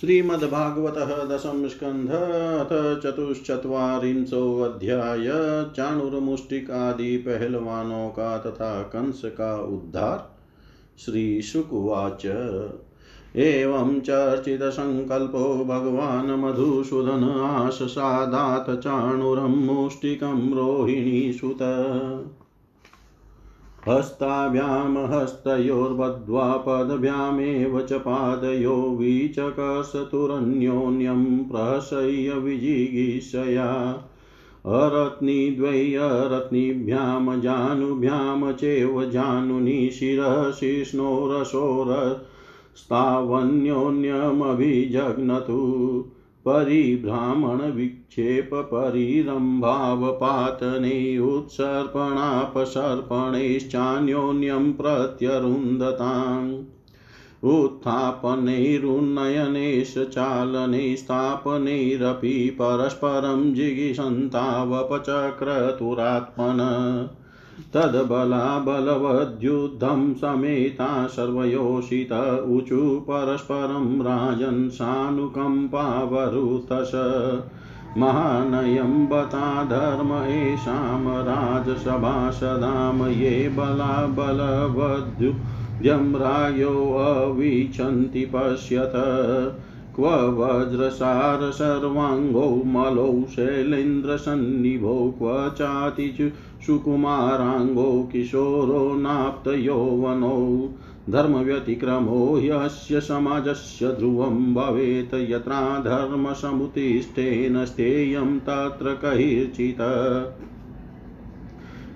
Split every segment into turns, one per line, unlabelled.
श्रीमद्भागवत दशम स्कंध अथ चतुश्चत्वारिंशोऽध्याय चाणुरमुष्टिक का तथा कंस का उद्धार। श्रीशुकुवाच। एवं चर्चितसङ्कल्पो भगवान् मधुसूदन आशसादात् चाणुरं मुष्टिकं रोहिणीसुत हस्ताभ्यां हस्तयोर्बद्ध्वा पदभ्यामेव च पादयो वीचकसतुरन्योन्यं प्रहसय्य विजिगीषया। अरत्निद्वै अरत्निभ्यां जानुभ्यां चैव जानुनि शिरः शिष्णोरसोरस्तावन्योन्यमभिजग्नतु परिभ्रामणविक्षेपपरिरम्भावपातने उत्सर्पणापसर्पणैश्चान्योन्यं प्रत्यरुन्धताम् उत्थापनैरुन्नयनैश्चालनैस्तापनैरपि परस्परं जिगिषन्तावपचक्रतुरात्मन। तद्बलाबलवद्युद्धं समेता सर्वयोषित ऊचु परस्परं राजन् सानुकम्पावरुतश महानयं बता धर्म एषां राजसभासदां ये बलाबलवद्युद्यं रायोऽविचन्ति पश्यत। क्व वज्रसार सर्वाङ्गौ मलौ शैलेन्द्रसन्निभौ क्व चातिचु सुकुमाराङ्गो किशोरो नाप्तयौवनौ धर्मव्यतिक्रमो ह्यस्य समाजस्य ध्रुवं भवेत् यत्रा धर्मसमुत्तिष्ठेन स्थेयं तत्र कैर्चित्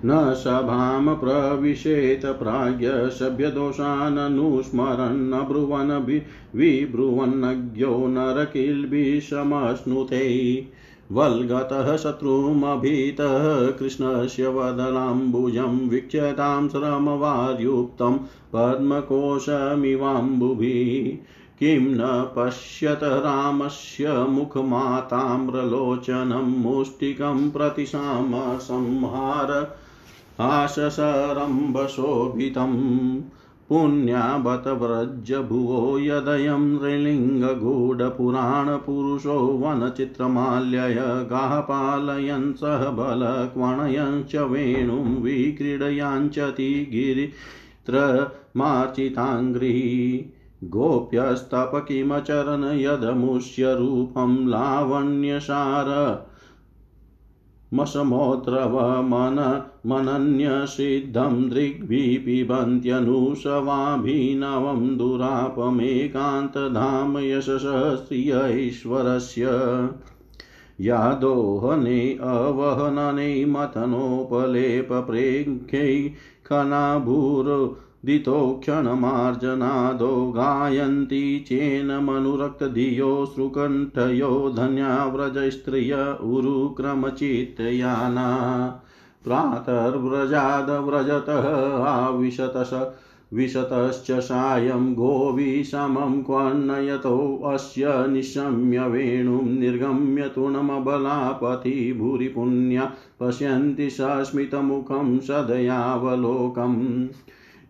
न सभां प्रविशेत प्राज्ञ सभ्यदोषाननुस्मरन् ब्रुवन् विब्रुवन्नज्ञो नरकिल्बिषमश्नुते। वल्गतः शत्रुमभीतः कृष्णस्य वदनाम्बुजं वीक्ष्यतां श्रमवार्युक्तं पद्मकोशमिवाम्बुभिः। किं न पश्यत रामस्य मुखमाताम्रलोचनं मुष्टिकं प्रतिसामसंहार आशसरम्भशोभितम् पुण्याबत व्रज भुवो यदयं नृलिङ्गगूढपुराणपुरुषो वनचित्रमाल्यय गाः पालयन् सह बलक्वणयञ्च वेणुं विक्रीडयाञ्चति गिरित्रमार्चिताङ्घ्री गोप्यस्तप किमचरन् यदमुष्यरूपं लावण्यसार मशमोद्रवमन मनन्यसिद्धं दृग्भिः पिबन्त्यनुशवाभिनवं दुरापमेकान्तधाम यशस्श्रियैश्वरस्य यादोहने अवहनने मतनोपलेपप्रेङ्ख्यै खनाभूर् दितो क्षणमार्जनादो गायन्ति चेन्मनुरक्तधियो श्रुकण्ठयो धन्या व्रजस्त्रिय उरुक्रमचित्तयाना। प्रातर्व्रजादव्रजतः आविशतश विशतश्च सायं गोविषमं क्वन्नयतोऽस्य निशम्य वेणुं निर्गम्य तृणमबलापति भूरि पुण्या पश्यन्ति सस्मितमुखं सदयावलोकम्।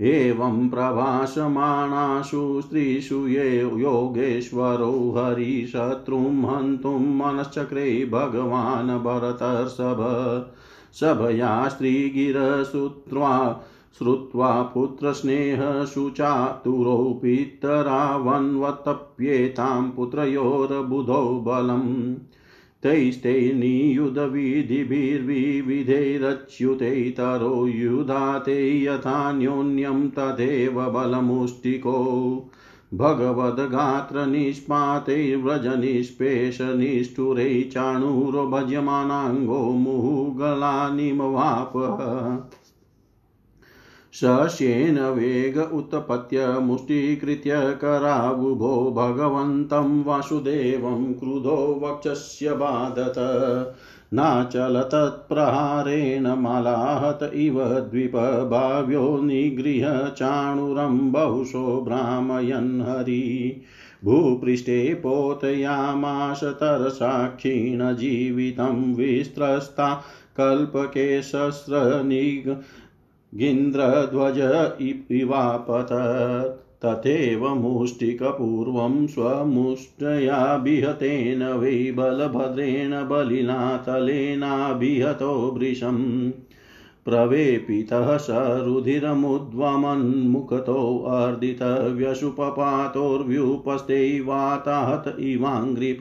एवं प्रभासमानासु स्त्रीषु ये योगेश्वरो हरिशत्रुं हन्तुं मनश्चक्रे भगवान् भरतर्षभ। सभया स्त्रीगिरश्रुत्वा श्रुत्वा पुत्रस्नेहशुचातुरौ पितरावन्वतप्येतां पुत्रयोर्बुधौ बलम्। तैस्तैर्नियुधविधिभिर्विविधैरच्युतैतरो युधाते यथान्योन्यं तथैव बलमुष्टिको। भगवद्गात्रनिष्पातैर्व्रजनिष्पेषनिष्ठुरै चाणूरो भज्यमानाङ्गो मुहुगलानिमवापः। शस्येन वेग उत्पत्य मुष्टीकृत्य करावुभो भगवन्तं वासुदेवं क्रुधो वक्षस्य बाधत। नाचलतत्प्रहारेण मालाहत इव द्विपभाव्यो निगृह्य चाणुरं बहुशो भ्रामयन् हरि। भूपृष्ठे पोतयामाश तरसाक्षीणजीवितं विस्त्रस्ता कल्पकेशस्रनिग गिन्द्रध्वज इवापतत् तथैव मुष्टिकपूर्वं स्वमुष्टया विहतेन वै बलभद्रेण बलिना तलेनाभिहतो वृशम् प्रवेपितः स रुधिरमुद्वमन्मुखतोऽर्दितव्यशुपपातोर्व्युपस्थैवाताहत इवाङ्घ्रिप।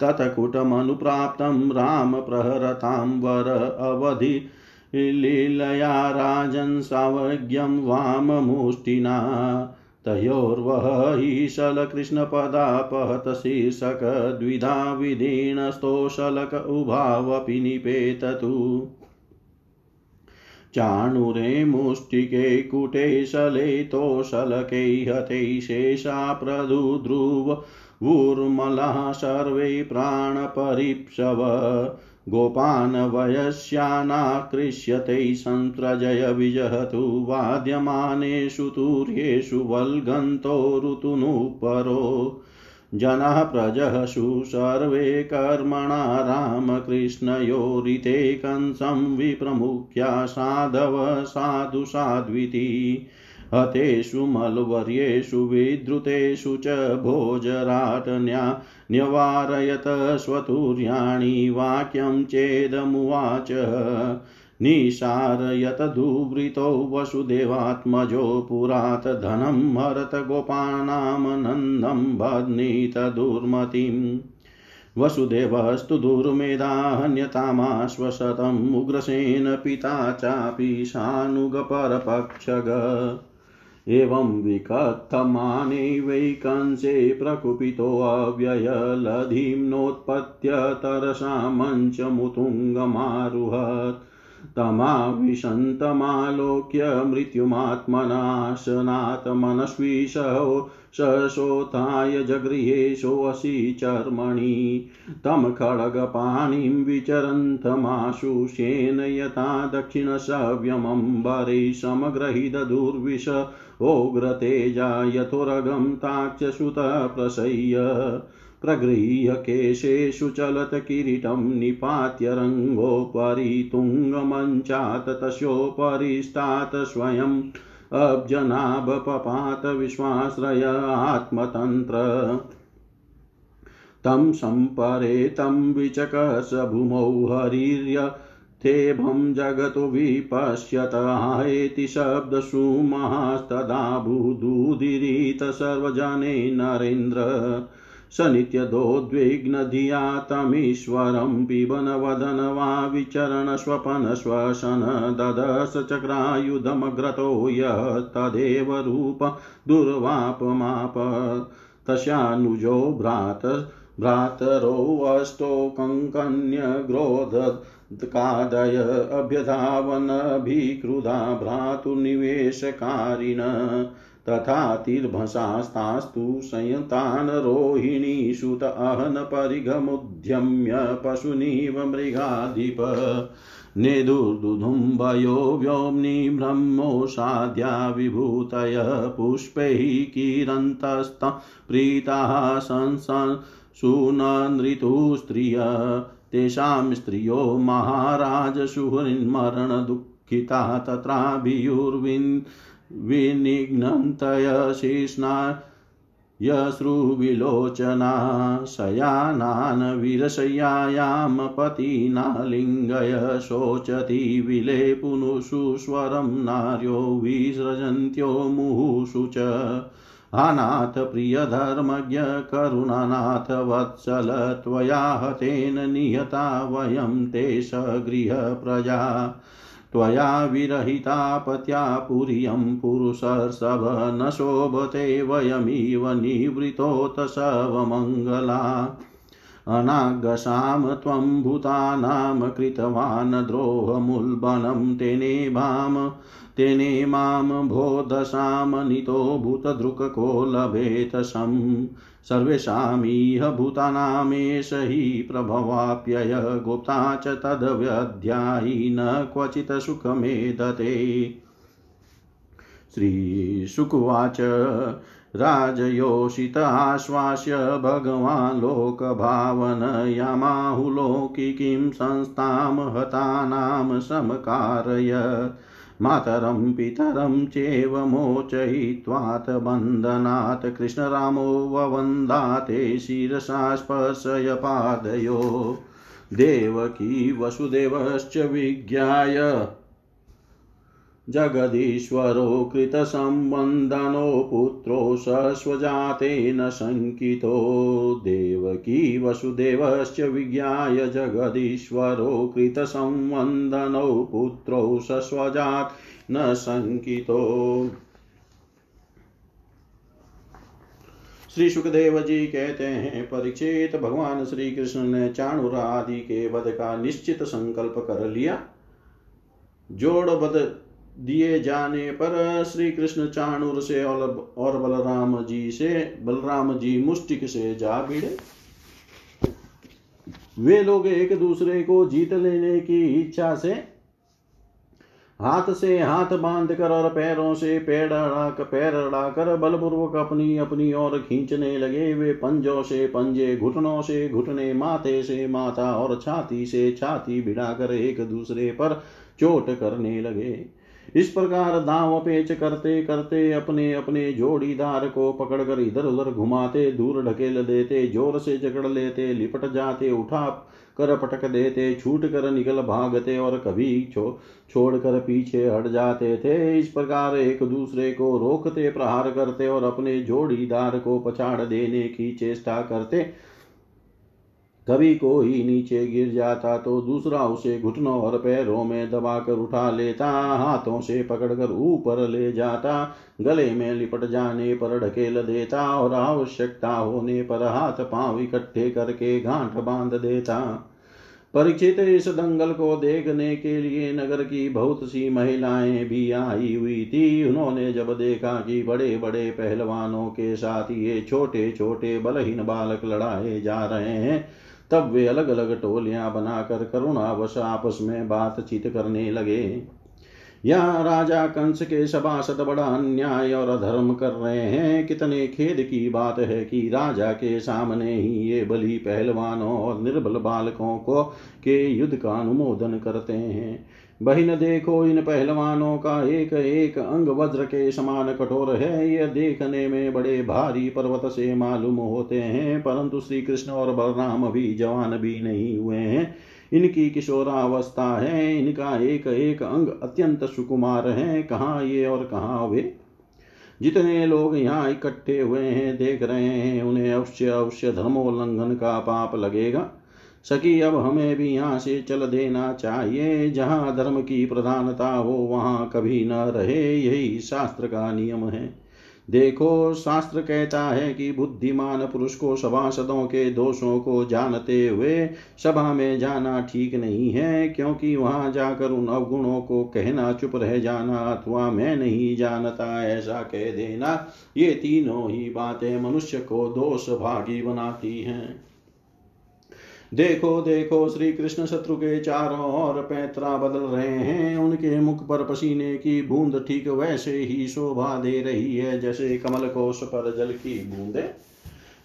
तत्कुटमनुप्राप्तं रामप्रहरतां वर अवधि लीलया राजन् सावज्ञं वाममुष्टिना। तयोर्वह ईशलकृष्णपदापहतशीर्षक द्विधा विदीर्णस्तोशलक उभावपि निपेततु। चाणुरे मुष्टिके कुटे शलेतोशलकै हतै शेषा प्रदुध्रुव ऊर्मलः सर्वे प्राणपरीप्सव। गोपान् वयस्यानाकृष्यते संप्रजय विजहतु वाद्यमानेषु तूर्येषु वल्गन्तो ऋतुनुपरो। जनाः प्रजहसु सर्वे कर्मणा रामकृष्णयोरिते कंसं विप्रमुख्या साधव साधु साध्विति। हतेषु मलवर्येषु विद्रुतेषु च भोजराटन्या न्यवारयत स्वतुर्याणि वाक्यं चेदमुवाच। निशारयतधुवृतो वसुदेवात्मजो पुरात् धनं हरत गोपानां नन्दं बध्नीतदुर्मतिम् वसुदेवस्तु दुर्मेधान्यतामाश्वशतम् उग्रसेन पिता चापि शानुगपरपक्षग एवं विकथमाने वै कंसे प्रकुपितोऽव्ययलधिम्नोत्पत्य तरसा मञ्चमुतुङ्गमारुहत् तमाविशन्तमालोक्य मृत्युमात्मनाशनात् मनस्वी सहो सशोथाय जगृहेशोऽसि चर्मणि। तं खड्गपाणिं विचरन्तमाशुषेण यथा दक्षिणसव्यमम्बरे समग्रहितदुर्विश ओग्रतेजा यथोरगं ताक्षसुतः प्रसह्य। प्रगृह्य केशेषु चलत्किरीटं निपात्य रङ्गोपरि तुङ्गमञ्चात् तस्योपरि स्तात् स्वयम् अब्जनाभपपात विश्वाश्रय आत्मतन्त्र। तं सम्परे विचकस भूमौ हरिर्य तेभं जगतु विपश्यत हेति शब्दसुमहास्तदा भूदुदीरित सर्वजने नरेन्द्र। स नित्यदोद्विग्नधिया तमीश्वरं पिबन वदन वा विचरण स्वपन श्वसन ददश चक्रायुधमग्रतो यः तदेव रूप दुर्वापमाप। तस्यानुजो भ्रात भ्रातरोऽष्टौ कङ्कन्यग्रोधकादय अभ्यधावनभिक्रुधा भ्रातुर्निवेशकारिण। तथा तिर्भसास्तास्तु संयतान् रोहिणीसुत अहन परिघमुद्यम्य पशुनिव मृगाधिप। नेदुर्दुधुम्बयो व्योम्नि ब्रह्मोषाद्या विभूतय पुष्पैः किरन्तस्त प्रीताः संसन् सुननृतुस्त्रिय तेषां स्त्रियो महाराज सुहृन्मरणदुःखिता तत्राभियुर्विन् विनिघ्नन्तयशिष्णा यश्रुविलोचना शयानान् विरशय्यायां पतिना लिङ्गय शोचति विलेपुनुषु स्वरं नार्यो विसृजन्त्यो मुहुषु च अनाथ प्रियधर्मज्ञ करुणानाथ वत्सल त्वया हतेन निहता वयं ते सगृहप्रजा त्वया विरहिता पत्या पुर्यं पुरुषर्षभ न शोभते वयमिव निवृतोत शवमङ्गला अनागसां त्वं भूतानां कृतवान् द्रोहमुल्बनं तेने भाम, तेने माँ भोदशां नितो भूतदृक्को लभेत शम् सर्वेषामिह भूतानामेष हि प्रभवाप्यय गुप्ता च तदव्यध्यायि न क्वचित् सुखमेधते। श्रीशुकुवाच राजयोषित आश्वास्य भगवान् लोकभावनयामाहुलौकिकीं संस्थां हतानां समकारयत् मातरं पितरं चेव मोचयित्वात् बन्धनात्। कृष्णरामो ववन्दाते शिरसा स्पर्शय पादयो। देवकी वसुदेवश्च विज्ञाय। जगदीश्वरो कृतसम्बन्धनो पुत्रो सस्वजातेन शङ्कितो। देवकी वसुदेवश्च विज्ञाय जगदीश्वरो कृतसम्बन्धनो पुत्रो सस्वजात् न शङ्कितो। श्री सुखदेव जी कहते हैं, परीक्षित भगवान श्री कृष्ण ने चाणुर आदि के वध का निश्चित संकल्प कर लिया। जोड़ दिए जाने पर श्री कृष्ण चाणुर से और बलराम जी से, बलराम जी मुष्टिक से जा भिड़े। वे लोग एक दूसरे को जीत लेने की इच्छा से हाथ से हाथ बाँध कर और पैरों से पैर अड़ा पैर अड़ाकर बलपूर्वक अपनी अपनी ओर खींचने लगे। वे पंजों से पंजे, घुटनों से घुटने, माथे से माथा और छाती से छाती भिड़ाकर एक दूसरे पर चोट करने लगे। इस प्रकार दाव पेच करते करते अपने अपने जोड़ीदार को पकड़कर इधर उधर घुमाते, दूर ढकेल देते, ज़ोर से जकड़ लेते, लिपट जाते, उठा कर पटक देते, छूट कर निकल भागते और कभी छो छोड़ कर पीछे हट जाते थे। इस प्रकार एक दूसरे को रोकते, प्रहार करते और अपने जोड़ीदार को पछाड़ देने की चेष्टा करते। कभी कोई नीचे गिर जाता तो दूसरा उसे घुटनों और पैरों में दबाकर उठा लेता, हाथों से पकड़कर ऊपर ले जाता, गले में लिपट जाने पर ढकेल देता और आवश्यकता होने पर हाथ पाँव इकट्ठे करके गांठ बाँध देता। परीक्षित इस दंगल को देखने के लिए नगर की बहुत सी महिलाएँ भी आई हुई थी। उन्होंने जब देखा कि बड़े बड़े पहलवानों के साथ ये छोटे छोटे बलहीन बालक लड़ाए जा रहे हैं तब वे अलग अलग टोलियाँ बनाकर करुणावश आपस में बातचीत करने लगे। या राजा कंस के सभासद बड़ा अन्याय और अधर्म कर रहे हैं। कितने खेद की बात है कि राजा के सामने ही ये बलि पहलवानों और निर्बल बालकों को के युद्ध का अनुमोदन करते हैं। बहिन देखो इन पहलवानों का एक एक अंग वज्र के समान कठोर है। यह देखने में बड़े भारी पर्वत से मालूम होते हैं, परंतु श्री कृष्ण और बलराम भी जवान भी नहीं हुए हैं। इनकी किशोरावस्था है। इनका एक एक अंग अत्यंत सुकुमार है। कहाँ ये और कहाँ वे? जितने लोग यहाँ इकट्ठे हुए हैं, देख रहे हैं, उन्हें अवश्य अवश्य धर्मोल्लंघन का पाप लगेगा। सकी अब हमें भी यहाँ से चल देना चाहिए। जहाँ धर्म की प्रधानता हो, वहाँ कभी न रहे। यही शास्त्र का नियम है। देखो, शास्त्र कहता है कि बुद्धिमान पुरुष को सभासदों के दोषों को जानते हुए सभा में जाना ठीक नहीं है, क्योंकि वहाँ जाकर उन अवगुणों को कहना, चुप रह जाना अथवा मैं नहीं जानता, ऐसा कह देना। ये तीनों ही बातें मनुष्य को दोष भागी बनाती हैं। देखो देखो श्री कृष्ण शत्रु के चारों ओर पैतरा बदल रहे हैं। उनके मुख पर पसीने की बूंद ठीक वैसे ही शोभा दे रही है, जैसे कमल कोश पर जल की बूंदे।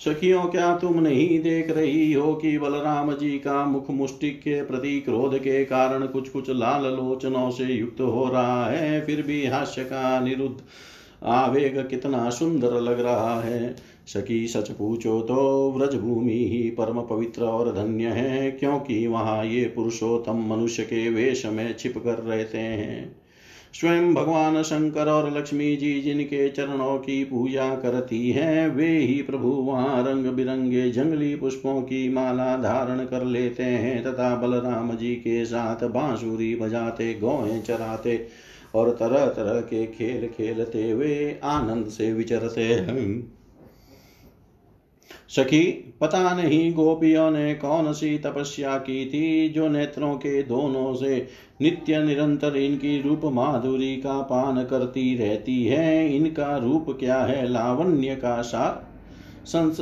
सखियों, क्या तुम नहीं देख रही हो कि बलराम जी का मुख मुष्टिक के प्रति क्रोध के कारण कुछ कुछ लाल लोचनों से युक्त हो रहा है? फिर भी हास्य का निरुद्ध आवेग कितना सुंदर लग रहा है। सखी सच पूछो तो व्रज भूमि ही परम पवित्र और धन्य है, क्योंकि वहाँ ये पुरुषोत्तम मनुष्य के वेश में छिप कर रहते हैं। स्वयं भगवान शंकर और लक्ष्मी जी जिनके चरणों की पूजा करती हैं, वे ही प्रभु वहाँ रंग बिरंगे जंगली पुष्पों की माला धारण कर लेते हैं, तथा बलराम जी के साथ बांसुरी बजाते गौएँ चराते और तरह तरह के खेल खेलते हुए आनंद से विचरते हैं। सखी, पता नहीं गोपियों ने कौन सी तपस्या की थी जो नेत्रों के दोनों से नित्य निरंतर इनकी रूप माधुरी का पान करती रहती है। इनका रूप क्या है? लावण्य का सार। संस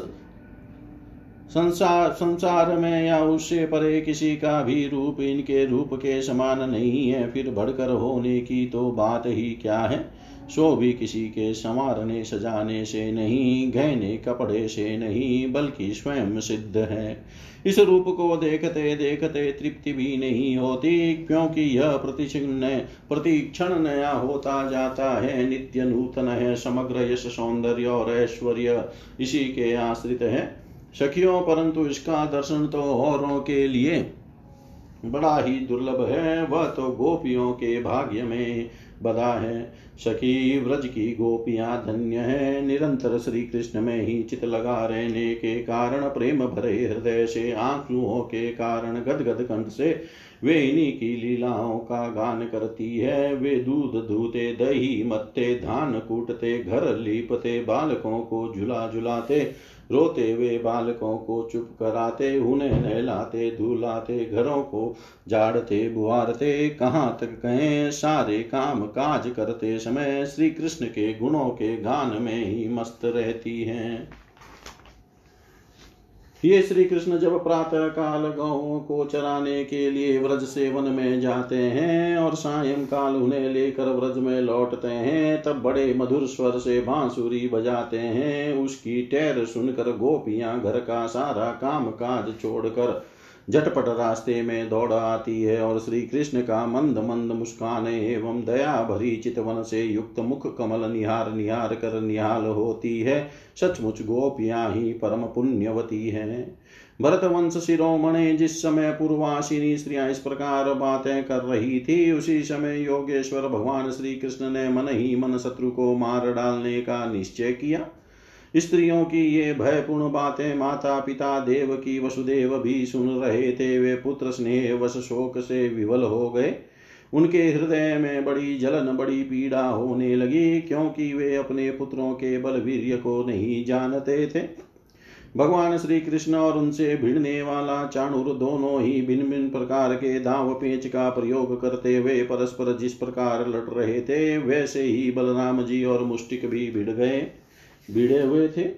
संसार संसार में या उससे परे किसी का भी रूप इनके रूप के समान नहीं है, फिर भड़कर होने की तो बात ही क्या है? सो भी किसी के संवारने, सजाने से नहीं, गहने, कपड़े से नहीं, बल्कि स्वयं सिद्ध है। इस रूप को देखते देखते तृप्ति भी नहीं होती, क्योंकि यह प्रतिक्षण प्रतिक्षण नया होता जाता है। नित्य नूतन है, समग्र यश, सौंदर्य और ऐश्वर्य इसी के आश्रित है। सखियों, परंतु इसका दर्शन तो औरों के लिए बड़ा ही दुर्लभ है। वह तो गोपियों के भाग्य में बदा है। सखी, व्रज की गोपियाँ धन्य है। निरंतर श्री कृष्ण में ही चित लगा रहने के कारण, प्रेम भरे हृदय से, आंसुओं के कारण, गदगद कंठ से वे इन्हीं की लीलाओं का गान करती है। वे दूध धूते, दही मत्ते, धान कूटते, घर लीपते, बालकों को झुला झुलाते रोते हुए बालकों को चुप कराते, उन्हें नहलाते, धुलाते, घरों को झाड़ते बुआरते कहाँ तक कहें, सारे काम काज करते समय श्री कृष्ण के गुणों के गान में ही मस्त रहती हैं। ये श्री कृष्ण जब प्रातः काल गौ को चराने के लिए व्रज सेवन में जाते हैं और सायं काल उन्हें लेकर व्रज में लौटते हैं, तब बड़े मधुर स्वर से बांसुरी बजाते हैं। उसकी टैर सुनकर गोपियाँ घर का सारा काम काज छोड़कर झटपट रास्ते में दौड़ आती है और श्री कृष्ण का मंद मंद मुस्कान एवं दया भरी चितवन से युक्त मुख कमल निहार निहार कर निहाल होती है। सचमुच गोपियाँ ही परम पुण्यवती है। भरत वंश शिरोमणे जिस समय पूर्वासिनी स्त्रियाँ इस प्रकार बातें कर रही थी, उसी समय योगेश्वर भगवान श्री कृष्ण ने मन ही मन शत्रु को मार डालने का निश्चय किया। स्त्रियों की ये भयपूर्ण बातें माता पिता देव की वसुदेव भी सुन रहे थे। वे पुत्र स्नेह वश शोक से विवल हो गए। उनके हृदय में बड़ी जलन, बड़ी पीड़ा होने लगी, क्योंकि वे अपने पुत्रों के बल वीर्य को नहीं जानते थे। भगवान श्री कृष्ण और उनसे भिड़ने वाला चाणुर दोनों ही भिन्न भिन्न प्रकार के दाव पेच का प्रयोग करते हुए परस्पर जिस प्रकार लड़ रहे थे, वैसे ही बलराम जी और मुष्टिक भी भिड़ गए। भिड़े हुए थे।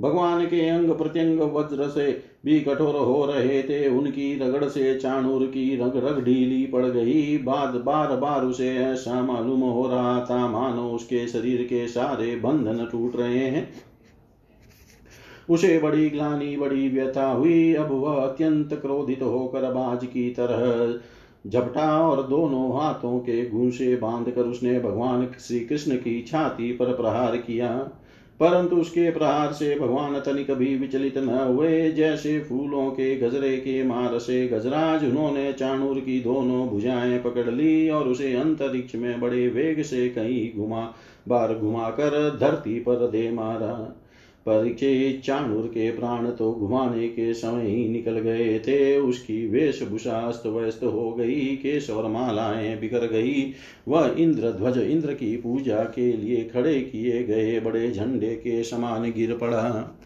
भगवान के अंग प्रत्यंग वज्र से भी कठोर हो रहे थे। उनकी रगड़ से चाणूर की रग रग ढीली पड़ गई। बाद बार बार उसे ऐसा मालूम हो रहा था, मानो उसके शरीर के सारे बंधन टूट रहे हैं। उसे बड़ी ग्लानी, बड़ी व्यथा हुई। अब वह अत्यंत क्रोधित होकर बाज की तरह झपटा और दोनों हाथों के घूसे बाँध कर उसने भगवान श्री कृष्ण की छाती पर प्रहार किया। परंतु उसके प्रहार से भगवान तनिक भी विचलित न हुए। जैसे फूलों के गजरे के मार से गजराज, उन्होंने चाणूर की दोनों भुजाएँ पकड़ ली और उसे अंतरिक्ष में बड़े वेग से कहीं घुमा, बार घुमाकर धरती पर दे मारा। परीक्षित चाणूर के प्राण तो घुमाने के समय ही निकल गए थे। उसकी वेशभूषा अस्त व्यस्त हो गई केश और मालाएँ बिखर गई। वह इंद्र ध्वज, इंद्र की पूजा के लिए खड़े किए गए बड़े झंडे के समान गिर पड़ा।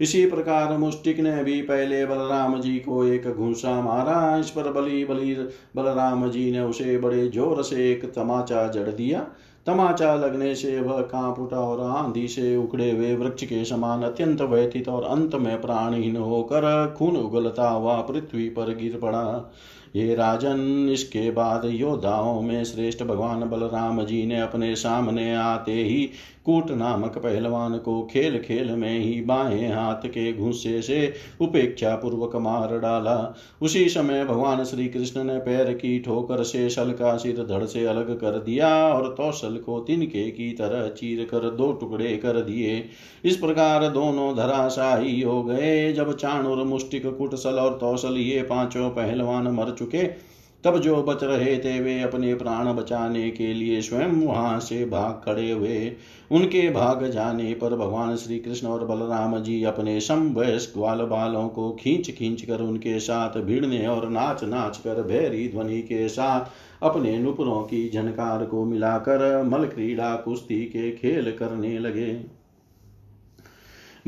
इसी प्रकार मुष्टिक ने भी पहले बलराम जी को एक घूसा मारा। इस पर बली बली बलराम जी ने उसे बड़े ज़ोर से एक तमाचा जड़ दिया। तमाचा लगने से वह काँप उठा और आंधी से उखड़े हुए वृक्ष के समान अत्यंत व्यथित और अंत में प्राणहीन होकर खून उगलता हुआ पृथ्वी पर गिर पड़ा। ये राजन, इसके बाद योद्धाओं में श्रेष्ठ भगवान बलराम जी ने अपने सामने आते ही कूट नामक पहलवान को खेल खेल में ही बाएँ हाथ के घुस्से से उपेक्षा पूर्वक मार डाला। उसी समय भगवान श्री कृष्ण ने पैर की ठोकर से सल का सिर धड़ से अलग कर दिया और तौसल को तिनके की तरह चीर कर दो टुकड़े कर दिए। इस प्रकार दोनों धराशाही हो गए। जब चाणुर मुष्टिक कुटसल और तौसल ये पाँचों पहलवान मर चुके तब जो बच रहे थे वे अपने प्राण बचाने के लिए स्वयं वहाँ से भाग खड़े हुए। उनके भाग जाने पर भगवान श्री कृष्ण और बलराम जी अपने समवयस्क ग्वाल बालों को खींच खींच कर उनके साथ भिड़ने और नाच नाच कर भैरी ध्वनि के साथ अपने नुपुरों की झनकार को मिलाकर मल क्रीड़ा कुश्ती के खेल करने लगे।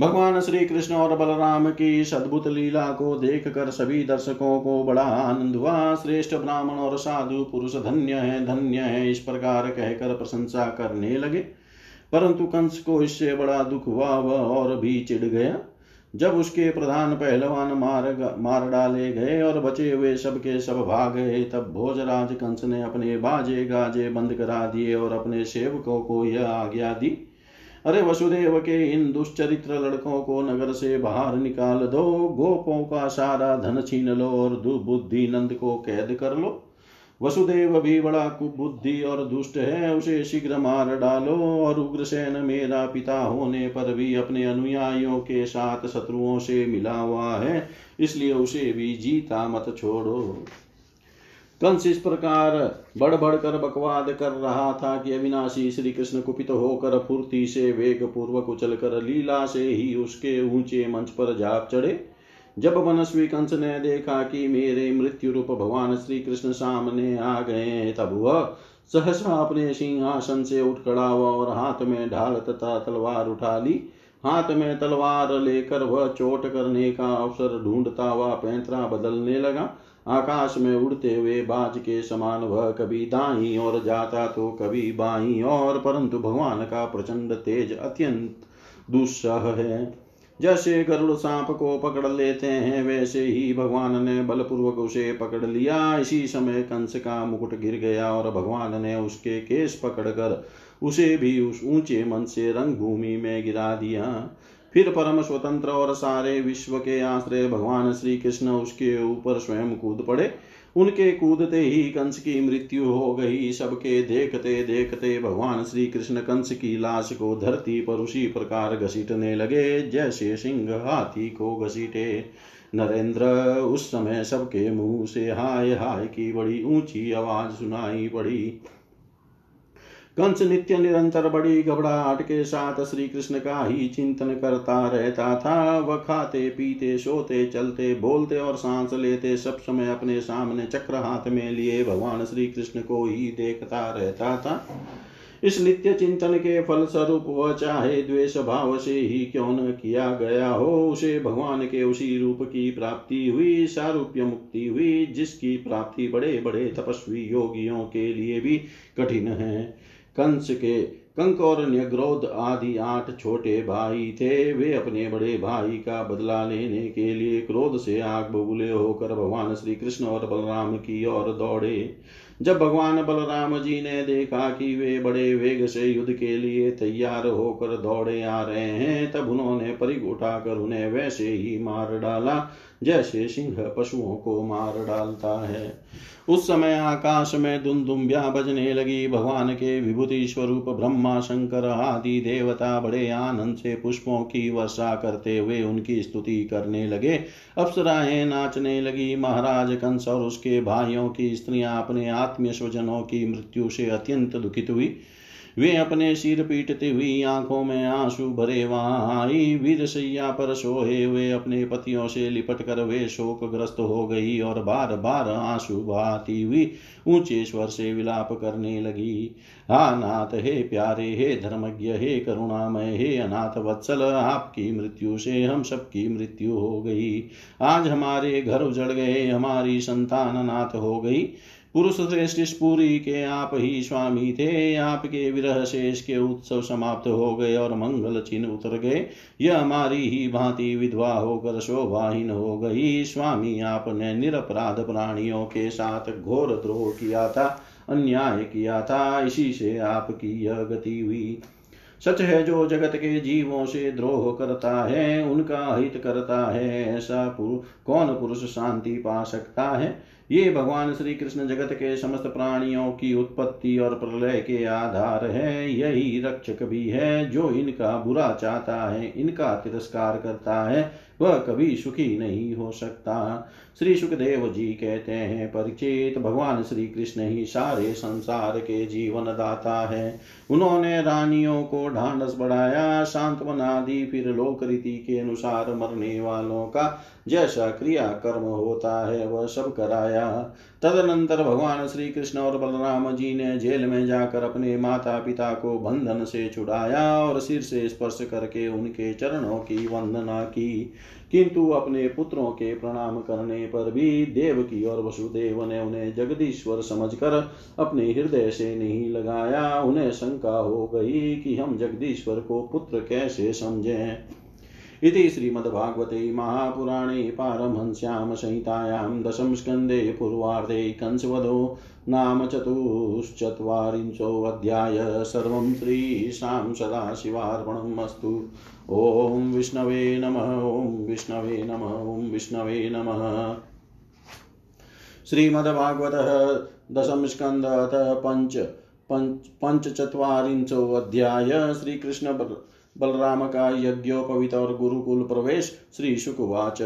भगवान श्री कृष्ण और बलराम की इस अद्भुत लीला को देख कर सभी दर्शकों को बड़ा आनंद हुआ। श्रेष्ठ ब्राह्मण और साधु पुरुष धन्य है धन्य है, इस प्रकार कहकर प्रशंसा करने लगे। परंतु कंस को इससे बड़ा दुख हुआ, वह और भी चिढ़ गया। जब उसके प्रधान पहलवान मार मार डाले गए और बचे हुए सब के सब भाग गए, तब भोजराज कंस ने अपने बाजे गाजे बंद करा दिए और अपने सेवकों को यह आज्ञा दी अरे वसुदेव के इन दुष्चरित्र लड़कों को नगर से बाहर निकाल दो, गोपों का सारा धन छीन लो और दुबुद्धि नंद को कैद कर लो। वसुदेव भी बड़ा कुबुद्धि और दुष्ट है, उसे शीघ्र मार डालो और उग्रसेन मेरा पिता होने पर भी अपने अनुयायियों के साथ शत्रुओं से मिला हुआ है, इसलिए उसे भी जीता मत छोड़ो। कंस इस प्रकार बढ़ कर बकवाद कर रहा था कि अविनाशी श्री कृष्ण कुपित होकर फूर्ति से वेग पूर्वक उछल कर लीला से ही उसके ऊँचे मंच पर जाप चढ़े। जब मनस्वी कंस ने देखा कि मेरे मृत्यु रूप भगवान श्री कृष्ण सामने आ गए तब वह सहसा अपने सिंहासन से उठ खड़ा हुआ और हाथ में ढाल तथा तलवार उठा ली। हाथ में तलवार लेकर वह चोट करने का अवसर ढूंढता हुआ पैंतरा बदलने लगा। आकाश में उड़ते हुए बाज के समान वह कभी दाई और जाता तो कभी बाई और परंतु भगवान का प्रचंड तेज अत्यंत दुस्सह है। जैसे गरुड़ सांप को पकड़ लेते हैं, वैसे ही भगवान ने बलपूर्वक उसे पकड़ लिया। इसी समय कंस का मुकुट गिर गया और भगवान ने उसके केस पकड़कर उसे भी उस ऊँचे मन से रंग भूमि में गिरा दिया। फिर परम स्वतंत्र और सारे विश्व के आश्रय भगवान श्री कृष्ण उसके ऊपर स्वयं कूद पड़े। उनके कूदते ही कंस की मृत्यु हो गई। सबके देखते देखते भगवान श्री कृष्ण कंस की लाश को धरती पर उसी प्रकार घसीटने लगे, जैसे सिंह हाथी को घसीटे। नरेंद्र, उस समय सबके मुँह से हाय हाय की बड़ी ऊँची आवाज़ सुनाई पड़ी। कंस नित्य निरंतर बड़ी घबराहट के साथ श्री कृष्ण का ही चिंतन करता रहता था। वह खाते, पीते, सोते, चलते, बोलते और सांस लेते सब समय अपने सामने चक्र हाथ में लिए भगवान श्री कृष्ण को ही देखता रहता था। इस नित्य चिंतन के फल स्वरूप वह चाहे द्वेष भाव से ही क्यों न किया गया हो, उसे भगवान के उसी रूप की प्राप्ति हुई, सारूप्य मुक्ति हुई, जिसकी प्राप्ति बड़े बड़े तपस्वी योगियों के लिए भी कठिन है। कंस के कंक और न्यग्रोध आदि आठ छोटे भाई थे। वे अपने बड़े भाई का बदला लेने के लिए क्रोध से आग बबूले होकर भगवान श्री कृष्ण और बलराम की ओर दौड़े। जब भगवान बलराम जी ने देखा कि वे बड़े वेग से युद्ध के लिए तैयार होकर दौड़े आ रहे हैं, तब उन्होंने परिग उठाकर उन्हें वैसे ही मार डाला, जैसे सिंह पशुओं को मार डालता है। उस समय आकाश में दुमदुम्बिया बजने लगी। भगवान के विभूति स्वरूप ब्रह्मा शंकर आदि देवता बड़े आनंद से पुष्पों की वर्षा करते हुए उनकी स्तुति करने लगे। अप्सराएँ नाचने लगी। महाराज कंस और उसके भाइयों की स्त्रियाँ अपने आत्मीय स्वजनों की मृत्यु से अत्यंत दुखित हुई। वे अपने सिर पीटती हुई आँखों में आँसू भरे वहाँ आई वीर सैया पर सोए हुए अपने पतियों से लिपट कर वे शोक ग्रस्त हो गई और बार बार आँसू बहाती हुई ऊँचे स्वर से विलाप करने लगी। हा नाथ हे प्यारे, हे धर्मज्ञ, हे करुणामय, हे अनाथ वत्सल, आपकी मृत्यु से हम सबकी मृत्यु हो गई। आज हमारे घर उजड़ गए, हमारी संतान अनाथ हो गई। पुरुष श्रेष्ठ पुरी के आप ही स्वामी थे आपके विरह शेष के उत्सव समाप्त हो गए और मंगल चिन्ह उतर गए। यह हमारी ही भांति विधवा होकर शोभाहीन हो गई। स्वामी आपने निरपराध प्राणियों के साथ घोर द्रोह किया था अन्याय किया था। इसी से आपकी यह गति हुई। सच है जो जगत के जीवों से द्रोह करता है उनका हित करता है ऐसा पुरु, कौन पुरुष शांति पा सकता है? ये भगवान श्री कृष्ण जगत के समस्त प्राणियों की उत्पत्ति और प्रलय के आधार है। यही रक्षक भी है जो इनका बुरा चाहता है, इनका तिरस्कार करता है। वह कभी सुखी नहीं हो सकता। श्री सुखदेव जी कहते हैं, परिचित भगवान श्री कृष्ण ही सारे संसार के जीवन दाता है। उन्होंने रानियों को ढांढस बढ़ाया सांत्वना दी फिर लोक रीति के अनुसार मरने वालों का जैसा क्रिया कर्म होता है, वह सब कराया। तदनंतर भगवान श्री कृष्ण और बलराम जी ने जेल में जाकर अपने माता पिता को बंधन से छुड़ाया और सिर से स्पर्श करके उनके चरणों की वंदना की। किंतु अपने पुत्रों के प्रणाम करने पर भी देव की और वसुदेव ने उन्हें जगदीश्वर समझकर अपने हृदय से नहीं लगाया। उन्हें शंका हो गई कि हम जगदीश्वर को पुत्र कैसे समझें? इति श्रीमद्भागवते महापुराणे पारमहंस्यां संहितायां दशमस्कन्धे पूर्वार्धे कंसवधो नाम चतुश्चत्वारिंशोऽध्याय। सर्वं श्रीशां सदाशिवार्पणम् अस्तु। ॐ विष्णवे नमः, ॐ विष्णवे नमः, ॐ विष्णवे नमः। श्रीमद्भागवतः दशमस्कन्धः पञ्च पंचचत्वारिंशोऽध्याय श्री कृष्ण बलराम का यज्ञोपवित और गुरुकुल प्रवेश श्री शुकुवाच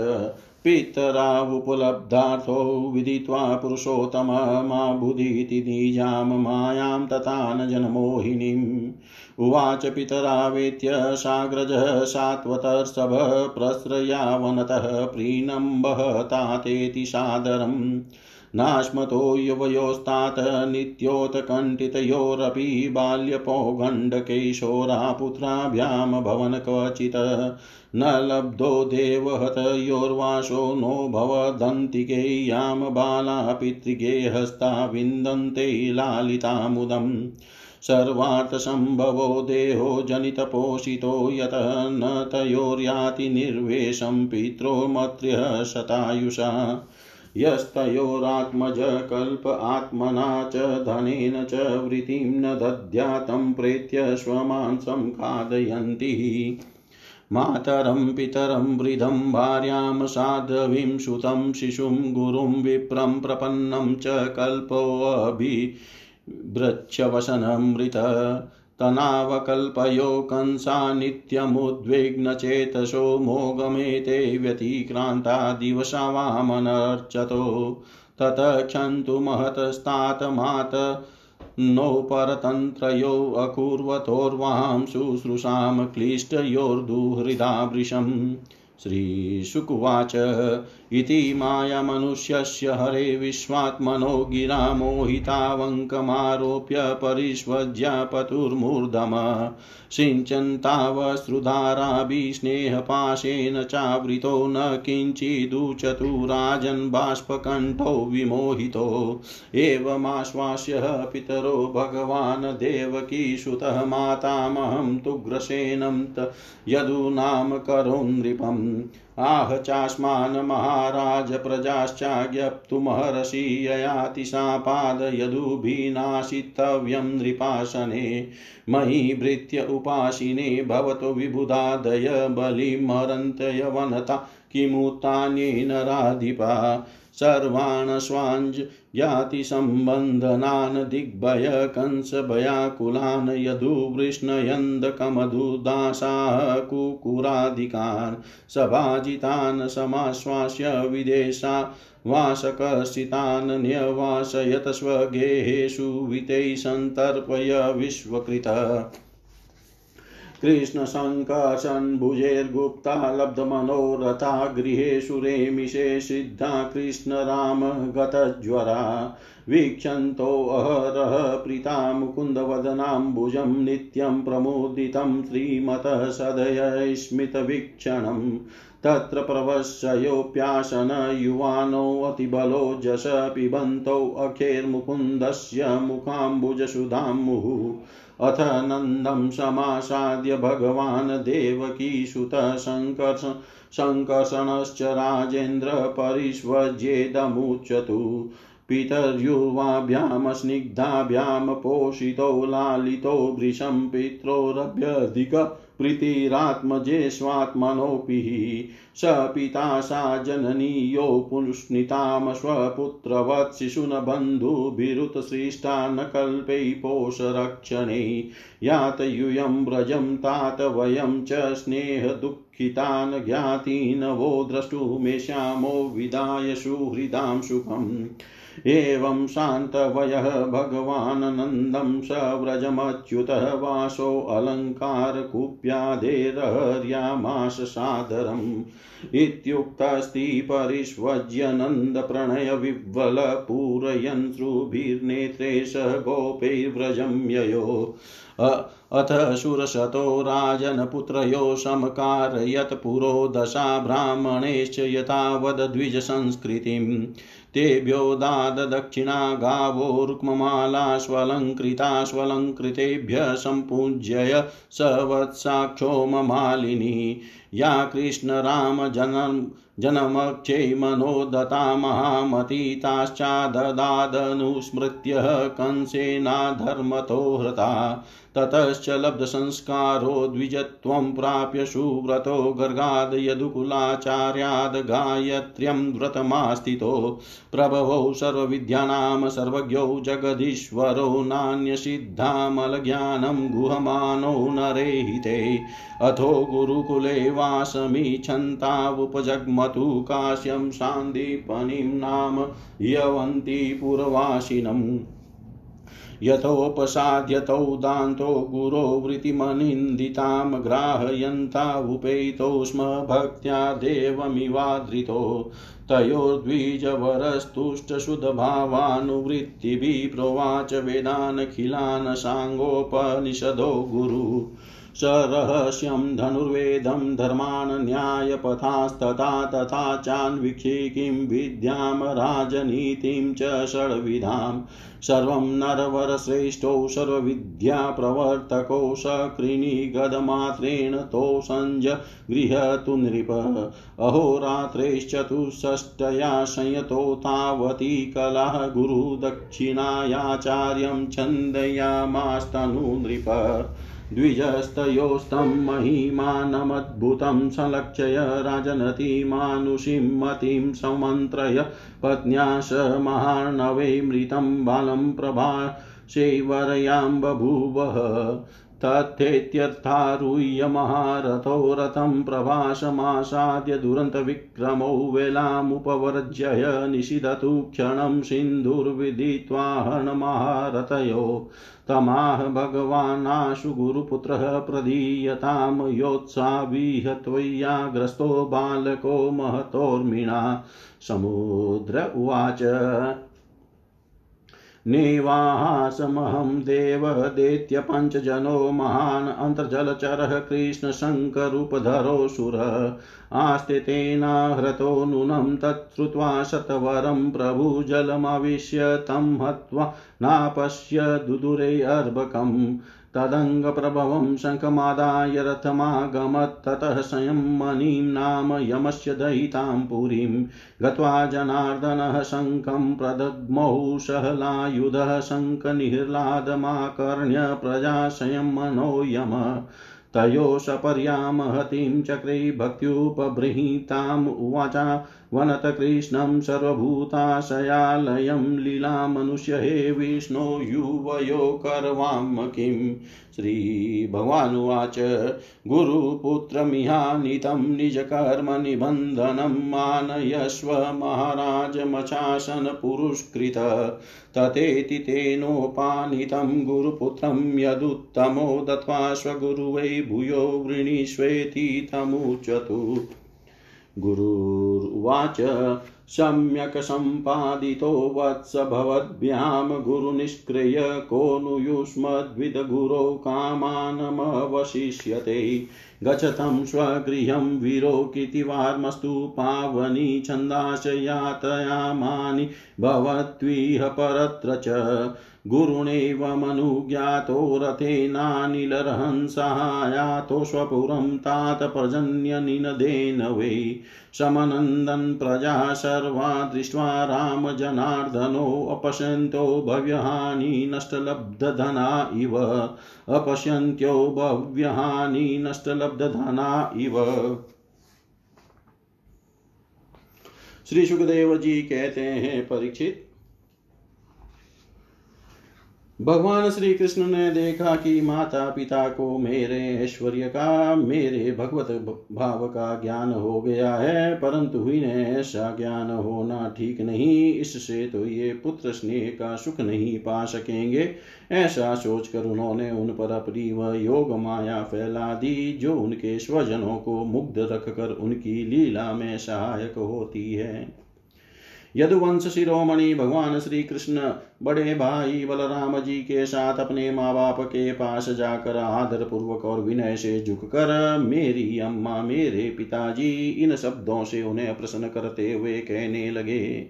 पितरावुपलब्धार्थो विदित्वा पुरुषोत्तम मा बुधीति निजां मायां तथा न जनमोहिनीम्। उवाच पितरावेत्य साग्रजः सात्वतर्षभ प्रस्रयावनतः प्रीणम्बः तातेति सादरम्। नाश्मतो युवयोस्तात् नित्योत्कण्ठितयोरपि बाल्यपौगण्डकैशोरा पुत्राभ्यां भवन क्वचित्। न लब्धो देवहतयोर्वासो नो भवदन्तिके यां बाला पितृगे हस्ता विन्दन्ते लालितामुदम्। सर्वार्थसम्भवो देहो जनितपोषितो यतः न तयोर्याति निर्वेशं पित्रोमत्र्यः शतायुषा यस्तयोरात्मज कल्प आत्मना च, धनेन च, वृत्तिं न दद्यातं प्रेत्य स्वमांसं खादयन्ति। मातरं, पितरं, वृद्धं, भार्यां, साध्वीं, सुतं, शिशुं, गुरुं, विप्रं, प्रपन्नं च कल्पोऽभिभृच्छवसनमृत तनावकल्पयो कंसा नित्यमुद्विग्नचेतसो मोगमेते व्यतिक्रान्ता दिवसा वामनर्चतो ततः क्षन्तु महतस्तातमात नो परतन्त्रयो अकुर्वतोर्वां शुश्रूषां क्लिष्टयोर्दुहृदा वृशम् श्रीशुकुवाच इति मायामनुष्यस्य हरे विश्वात्मनो गिरा मोहितावङ्कमारोप्य परिष्वज्या पतुर्मूर्धम सिञ्चन्तावश्रुधाराभिस्नेहपाशेन चावृतो न किञ्चिदुचतु राजन् बाष्पकण्ठो विमोहितो। एवमाश्वास्य पितरो भगवान् देवकीसुतः मातामहं तुग्रसेनं यदुनाम करो नृपम्। आह चास्मान् महाराज प्रजाश्चाज्ञप्तुमहर्षि ययातिशापादयदुभिनाशितव्यं नृपासने मयि भृत्य उपासिने भवतो विबुधादय बलिमरन्तयवनता किमुत्तान्येन राधिपा सर्वान् स्वाञ्ज जातिसम्बन्धनान् दिग्भय कंसभयाकुलान् यदुवृष्णयन्दकमधुदासाः कुकुरादिकान् सभाजितान् समाश्वास्य विदेशा वासकर्षितान् न्यवासयत स्वगेहेषु वितैः सन्तर्पय विश्वकृत। कृष्णशङ्कर्षन्भुजैर्गुप्ता लब्धमनोरथा गृहेषु रेमिषे सिद्धा कृष्णराम गतज्वरा। वीक्षन्तोऽहरः प्रीता मुकुन्दवदनाम्बुजं नित्यं प्रमुदितं श्रीमतः सदयस्मितवीक्षणम् तत्र प्रवश्ययोऽप्यासन युवानोऽतिबलो जश पिबन्तौ अखेर्मुकुन्दस्य मुखाम्बुजसुधां मुहुः अथ नन्दं समासाद्य भगवान् देवकीसुत सङ्कर्ष सङ्कर्षणश्च राजेन्द्र परिष्वज्येदमुच्यतु। पितर्युवाभ्यां पोषितो लालितो वृषं पित्रोरभ्यधिक प्रीतिरात्मजे स्वात्मनोऽपि स पिता सा जननी यो पुष्णितां स्वपुत्रवत् शिशुन बन्धुभिरुतसृष्टा न कल्पै पोषरक्षणे यातयूयं व्रजं तात वयं च स्नेहदुःखितान् ज्ञातीनवो द्रष्टुमेष्यामो विदाय सुहृदां सुखम् एवं शान्तवयः भगवानन्दं स व्रजमच्युतः वासोऽलङ्कारकुप्यादेरहर्यामाश सादरम् इत्युक्तस्ति परिष्वज्य नन्दप्रणयविह्वलपूरयन् श्रुभिर्नेत्रे स गोपैर्व्रजं ययो। अथ सुरशतो राजनपुत्रयो समकारयत् पुरो दशा ब्राह्मणेश्च यथावद्विजसंस्कृतिम् तेभ्यो दाददक्षिणा गावो रुक्ममालाश्वलङ्कृताश्वलङ्कृतेभ्यः सम्पूज्यय स वत्साक्षो ममालिनी। या कृष्ण राम जनम जनमक्षे मनोदता महामतीताश्चाददादनुस्मृत्य कंसेनाधर्मतो हृता, ततश्च लब्धसंस्कारो द्विजत्वं प्राप्य सुव्रतो गर्गाद् यदुकुलाचार्याद् गायत्र्यं व्रतमास्थितो, प्रभवौ सर्वविद्यानां सर्वज्ञौ जगदीश्वरो नान्यसिद्धामलज्ञानं गुहमानो नरेहिते, अथो गुरुकुले वासमीच्छन्तावुपजग्मतु काश्यं सान्दीपनिं नाम यवन्ती पुरवासिनम् यथोपसाद्यतौ दान्तो गुरो वृत्तिमनिन्दितां ग्राहयन्ता उपेतौ स्म भक्त्या देवमिवादृतो तयोर्द्विजवरस्तुष्टशुद्धभावानुवृत्तिभिः प्रोवाच वेदानखिलान् साङ्गोपनिषदो गुरु। सरहस्यं धनुर्वेदं धर्मान् न्यायपथास्तथा तथा चान्वीक्षे किं विद्यां राजनीतिं च षड्विधाम् सर्वं नरवरश्रेष्ठो सर्वविद्याप्रवर्तको सकृणि गदमात्रेण तो सञ्ज गृहतु नृप। अहोरात्रैश्चतुष्षष्टया संयतो तावती कला गुरुदक्षिणायाचार्यं छन्दयामास्तनु नृप। द्विजस्तयोस्तं महिमानमद्भुतं संलक्ष्य राजनतीमानुषीं मतिं समन्त्रय पत्न्या स महार्णवे मृतं बालं प्रभाशेवरयां बभूवः तथेत्यर्थारुह्य महारथो रथं प्रभासमासाद्य दुरन्तविक्रमौ वेलामुपवर्ज्य निषिदतु क्षणं सिन्धुर्विदित्वा हर्णमहारथयो तमाह भगवानाशु गुरुपुत्रः प्रदीयतां योत्साविह त्वय्याग्रस्तो बालको महतोर्मिणा। समुद्र उवाच। निवासमहं देवदेत्य पञ्चजनो महान् अन्तर्जलचरः कृष्णशङ्करूपधरो आस्ते तेनाहृतो नूनं तच्छ्रुत्वा शतवरं प्रभुजलमाविश्य तं हत्वा नापश्य दुदुरे अर्भकम्। तदङ्गप्रभवं शङ्खमादाय रथमागमत् ततः स्वयं मणिं नाम यमस्य दयितां पुरीं गत्वा जनार्दनः शङ्खं प्रदग्मौ सहलायुधः शङ्खनिह्लादमाकर्ण्य प्रजाशयं मनो यम। तयो सपर्यामहतीं चक्रे भक्त्युपबृहीताम् उवाचा वनतकृष्णं सर्वभूताशयालयं लीलामनुष्य हे विष्णो युवयो करवाम किम् श्रीभगवानुवाच, गुरुपुत्रमिहानितं निजकर्मनिबन्धनं मानयस्व महाराजमशासनपुरुष्कृत। तथेति तेनोपानितं गुरुपुत्रं यदुत्तमो दत्त्वा स्वगुरुवै भूयो वृणीष्वेति तमुच्यतु गुरुर्वाच। सम्यक् सम्पादितो वत्स भवद्भ्यां गुरुनिष्क्रिय को नु युष्मद्विदगुरो कामानमवशिष्यते। गच्छतं स्वगृहं विरोकितिवार्मस्तु पावनी छन्दाशयातयामानि भवत्विह परत्र च। गुरुणेवमनुज्ञातो रथेनानिलरहंसायातो स्वपुरं तात पर्जन्यनिनदेन वै समनन्दन् प्रजा सर्वा दृष्ट्वा रामजनार्दनोऽपश्यन्तो भव्यहानि नष्टलब्धधना इव। अपश्यन्त्यो भव्यहानि नष्टलब्धधना इव। श्री सुखदेव जी कहते हैं, परीक्षित भगवान श्री कृष्ण ने देखा कि माता पिता को मेरे ऐश्वर्य का, मेरे भगवत भाव का ज्ञान हो गया है, परंतु इन्हें ऐसा ज्ञान होना ठीक नहीं, इससे तो ये पुत्र स्नेह का सुख नहीं पा सकेंगे। ऐसा सोचकर उन्होंने उन पर अपनी वह योग माया फैला दी, जो उनके स्वजनों को मुग्ध रखकर उनकी लीला में सहायक होती है। यदुवंश शिरोमणि भगवान श्री कृष्ण बड़े भाई बलराम जी के साथ अपने माँ बाप के पास जाकर आदर पूर्वक और विनय से झुककर, मेरी अम्मा, मेरे पिताजी, इन शब्दों से उन्हें प्रसन्न करते हुए कहने लगे,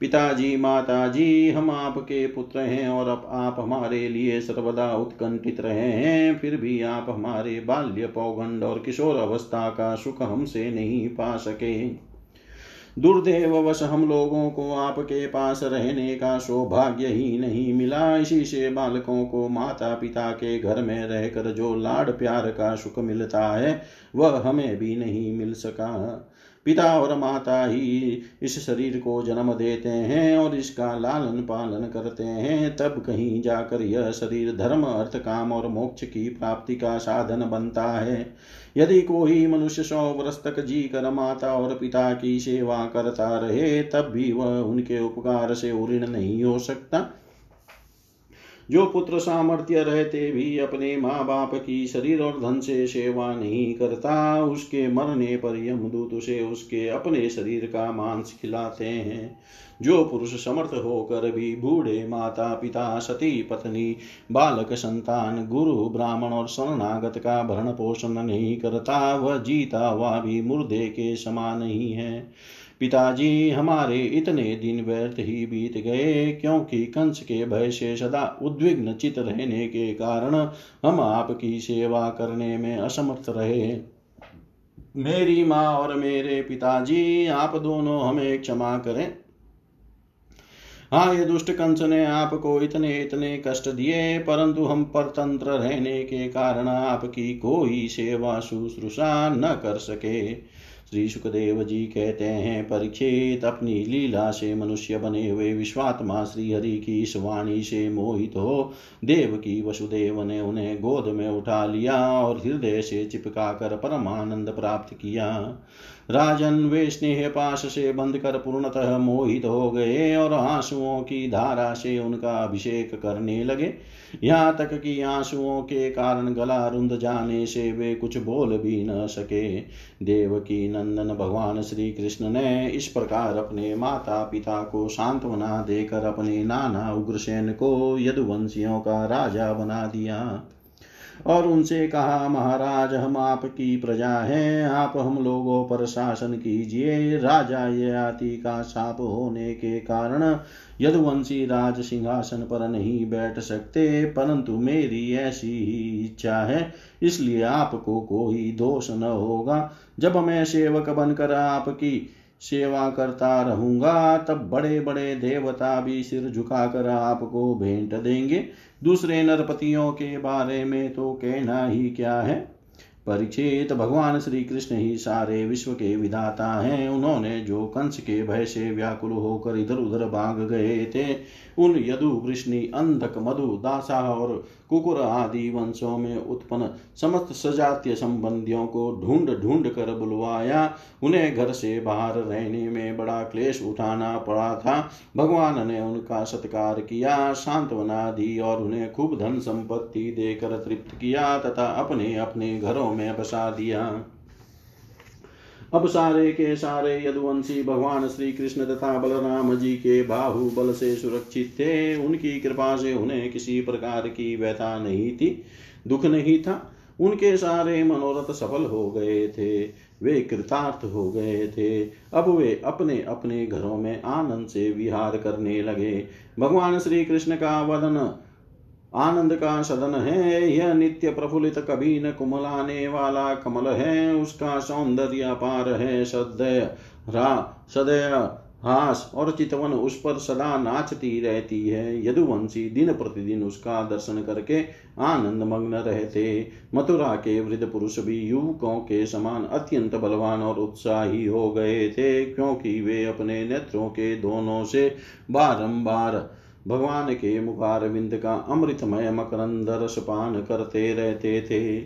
पिताजी, माताजी, हम आपके पुत्र हैं और अब आप हमारे लिए सर्वदा उत्कंठित रहे हैं, फिर भी आप हमारे बाल्य पौगंड और किशोर अवस्था का सुख हमसे नहीं पा सके। दुर्देववश हम लोगों को आपके पास रहने का सौभाग्य ही नहीं मिला। इसी से बालकों को माता पिता के घर में रहकर जो लाड प्यार का सुख मिलता है, वह हमें भी नहीं मिल सका। पिता और माता ही इस शरीर को जन्म देते हैं और इसका लालन पालन करते हैं। तब कहीं जाकर यह शरीर धर्म, अर्थ, काम और मोक्ष की प्राप्ति का साधन बनता है। यदि कोई मनुष्य सौ वर्ष तक जी कर माता और पिता की सेवा करता रहे, तब भी वह उनके उपकार से उऋण नहीं हो सकता। जो पुत्र सामर्थ्य रहते भी अपने माँ बाप की शरीर और धन से सेवा नहीं करता, उसके मरने पर यमदूत उसे उसके अपने शरीर का मांस खिलाते हैं। जो पुरुष समर्थ होकर भी बूढ़े माता पिता सती पत्नी, बालक, संतान, गुरु, ब्राह्मण और शरणागत का भरण पोषण नहीं करता, वह जीता हुआ भी मुर्दे के समान नहीं है। पिताजी, हमारे इतने दिन व्यर्थ ही बीत गए, क्योंकि कंस के भय से सदा उद्विग्न चित रहने के कारण हम आपकी सेवा करने में असमर्थ रहे। मेरी माँ और मेरे पिताजी, आप दोनों हमें क्षमा करें। हाँ ये दुष्ट कंस ने आपको इतने इतने कष्ट दिए, परंतु हम परतंत्र रहने के कारण आपकी कोई सेवा शुश्रूषा न कर सके। श्री सुखदेव जी कहते हैं, परीक्षित अपनी लीला से मनुष्य बने हुए विश्वात्मा श्री हरि की इस वाणी से मोहित हो। देव की वसुदेव ने उन्हें गोद में उठा लिया और हृदय से चिपका कर परमानंद प्राप्त किया। राजन वे स्नेह पाश से बंद कर पूर्णतः मोहित हो गए और आंसुओं की धारा से उनका अभिषेक करने लगे। यहाँ तक कि आंसुओं के कारण गला रुंध जाने से वे कुछ बोल भी न सके। देव की नंदन भगवान श्री कृष्ण ने इस प्रकार अपने माता पिता को सांत्वना देकर अपने नाना उग्रसेन को यदुवंशियों का राजा बना दिया। और उनसे कहा, महाराज, हम आपकी प्रजा हैं, आप हम लोगों पर शासन कीजिए। राजा ययाति का साप होने के कारण यदुवंशी राज सिंहासन पर नहीं बैठ सकते, परंतु मेरी ऐसी ही इच्छा है, इसलिए आपको कोई दोष न होगा। जब मैं सेवक बनकर आपकी सेवा करता रहूँगा, तब बड़े बड़े देवता भी सिर झुकाकर आपको भेंट देंगे। दूसरे नरपतियों के बारे में तो कहना ही क्या है? परीक्षित भगवान श्री कृष्ण ही सारे विश्व के विधाता हैं। उन्होंने जो कंस के भय से व्याकुल होकर इधर उधर भाग गए थे, उन यदु वृष्णि अंधक, मधु, दासा और कुकुर आदि वंशों में उत्पन्न समस्त सजातीय संबंधियों को ढूंढ ढूंढ कर बुलवाया। उन्हें घर से बाहर रहने में बड़ा क्लेश उठाना पड़ा था। भगवान ने उनका सत्कार किया सांत्वना दी और उन्हें खूब धन संपत्ति देकर तृप्त किया तथा अपने अपने घरों में बसा दिया। अब सारे के सारे यदुवंशी भगवान श्री कृष्ण तथा बलराम जी के बाहु बल से सुरक्षित थे। उनकी कृपा से उन्हें किसी प्रकार की व्यथा नहीं थी, दुख नहीं था। उनके सारे मनोरथ सफल हो गए थे, वे कृतार्थ हो गए थे। अब वे अपने अपने घरों में आनंद से विहार करने लगे। भगवान श्री कृष्ण का वदन आनंद का सदन है, यह नित्य प्रफुल्लित कभी न कुमलाने वाला कमल है, उसका सौंदर्य अपार है सदय रा सदय हास और चितवन उस पर सदा नाचती रहती है। यदुवंशी दिन प्रतिदिन उसका दर्शन करके आनंद मग्न रहते। मथुरा के वृद्ध पुरुष भी युवकों के समान अत्यंत बलवान और उत्साही हो गए थे, क्योंकि वे अपने नेत्रों के दोनों से बारंबार भगवान के मुखारविंद का अमृतमय मकरंद रसपान करते रहते थे।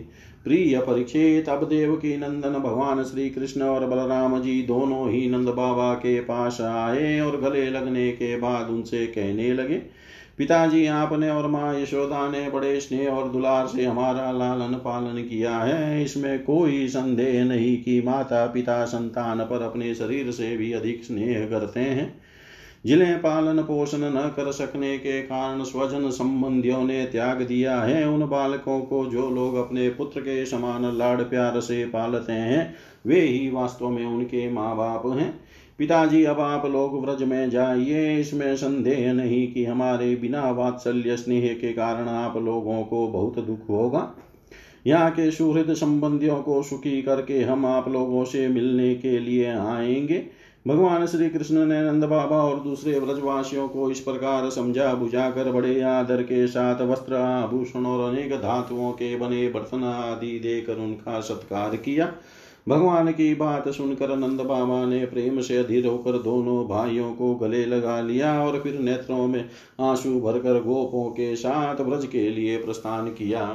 प्रिय परीक्षित अब देव की नंदन भगवान श्री कृष्ण और बलराम जी दोनों ही नंद बाबा के पास आए और गले लगने के बाद उनसे कहने लगे, पिताजी आपने और माँ यशोदा ने बड़े स्नेह और दुलार से हमारा लालन पालन किया है। इसमें कोई संदेह नहीं कि माता पिता संतान पर अपने शरीर से भी अधिक स्नेह करते हैं। जिन्हें पालन पोषण न कर सकने के कारण स्वजन संबंधियों ने त्याग दिया है, उन बालकों को जो लोग अपने पुत्र के समान लाड़ प्यार से पालते हैं, वे ही वास्तव में उनके माँ बाप हैं। पिताजी, अब आप लोग व्रज में जाइए, इसमें संदेह नहीं कि हमारे बिना वात्सल्य स्नेह के कारण आप लोगों को बहुत दुख होगा। यहाँ के सुहृद संबंधियों को सुखी करके हम आप लोगों से मिलने के लिए आएँगे। भगवान श्री कृष्ण ने नंद बाबा और दूसरे व्रजवासियों को इस प्रकार समझा बुझा कर बड़े आदर के साथ वस्त्र आभूषण और अनेक धातुओं के बने बर्तन आदि देकर उनका सत्कार किया। भगवान की बात सुनकर नंद बाबा ने प्रेम से अधीर होकर दोनों भाइयों को गले लगा लिया और फिर नेत्रों में आँसू भरकर गोपों के साथ व्रज के लिए प्रस्थान किया।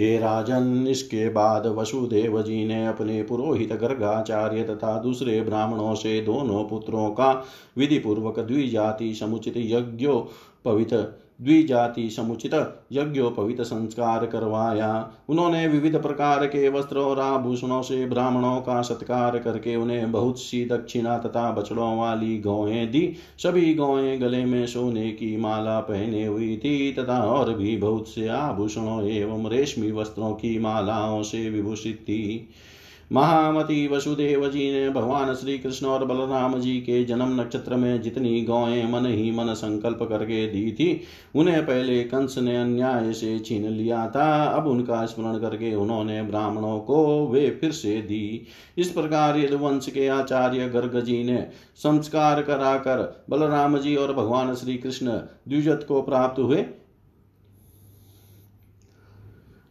हे राजन, इसके बाद वसुदेव जी ने अपने पुरोहित गर्गाचार्य तथा दूसरे ब्राह्मणों से दोनों पुत्रों का विधि पूर्वक द्विजाति समुचित यज्ञोपवित द्विजाति समुचित यज्ञोपवित संस्कार करवाया। उन्होंने विविध प्रकार के वस्त्र और आभूषणों से ब्राह्मणों का सत्कार करके उन्हें बहुत सी दक्षिणा तथा बछड़ों वाली गौएँ दी। सभी गौएँ गले में सोने की माला पहने हुई थी तथा और भी बहुत से आभूषणों एवं रेशमी वस्त्रों की मालाओं से विभूषित थी। महामती वसुदेव जी ने भगवान श्री कृष्ण और बलराम जी के जन्म नक्षत्र में जितनी गौएँ मन ही मन संकल्प करके दी थी, उन्हें पहले कंस ने अन्याय से छीन लिया था। अब उनका स्मरण करके उन्होंने ब्राह्मणों को वे फिर से दी। इस प्रकार यदुवंश के आचार्य गर्ग जी ने संस्कार कराकर बलराम जी और भगवान श्री कृष्ण द्विजत को प्राप्त हुए।